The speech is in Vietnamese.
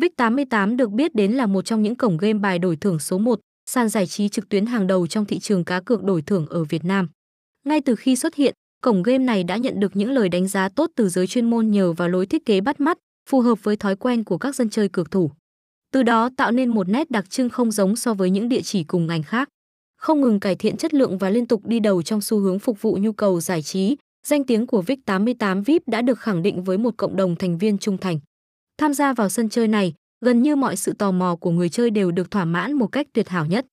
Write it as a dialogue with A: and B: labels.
A: VIC88 được biết đến là một trong những cổng game bài đổi thưởng số 1, sàn giải trí trực tuyến hàng đầu trong thị trường cá cược đổi thưởng ở Việt Nam. Ngay từ khi xuất hiện, cổng game này đã nhận được những lời đánh giá tốt từ giới chuyên môn nhờ vào lối thiết kế bắt mắt, phù hợp với thói quen của các dân chơi cược thủ. Từ đó tạo nên một nét đặc trưng không giống so với những địa chỉ cùng ngành khác. Không ngừng cải thiện chất lượng và liên tục đi đầu trong xu hướng phục vụ nhu cầu giải trí, danh tiếng của VIC88 VIP đã được khẳng định với một cộng đồng thành viên trung thành. Tham gia vào sân chơi này, gần như mọi sự tò mò của người chơi đều được thỏa mãn một cách tuyệt hảo nhất.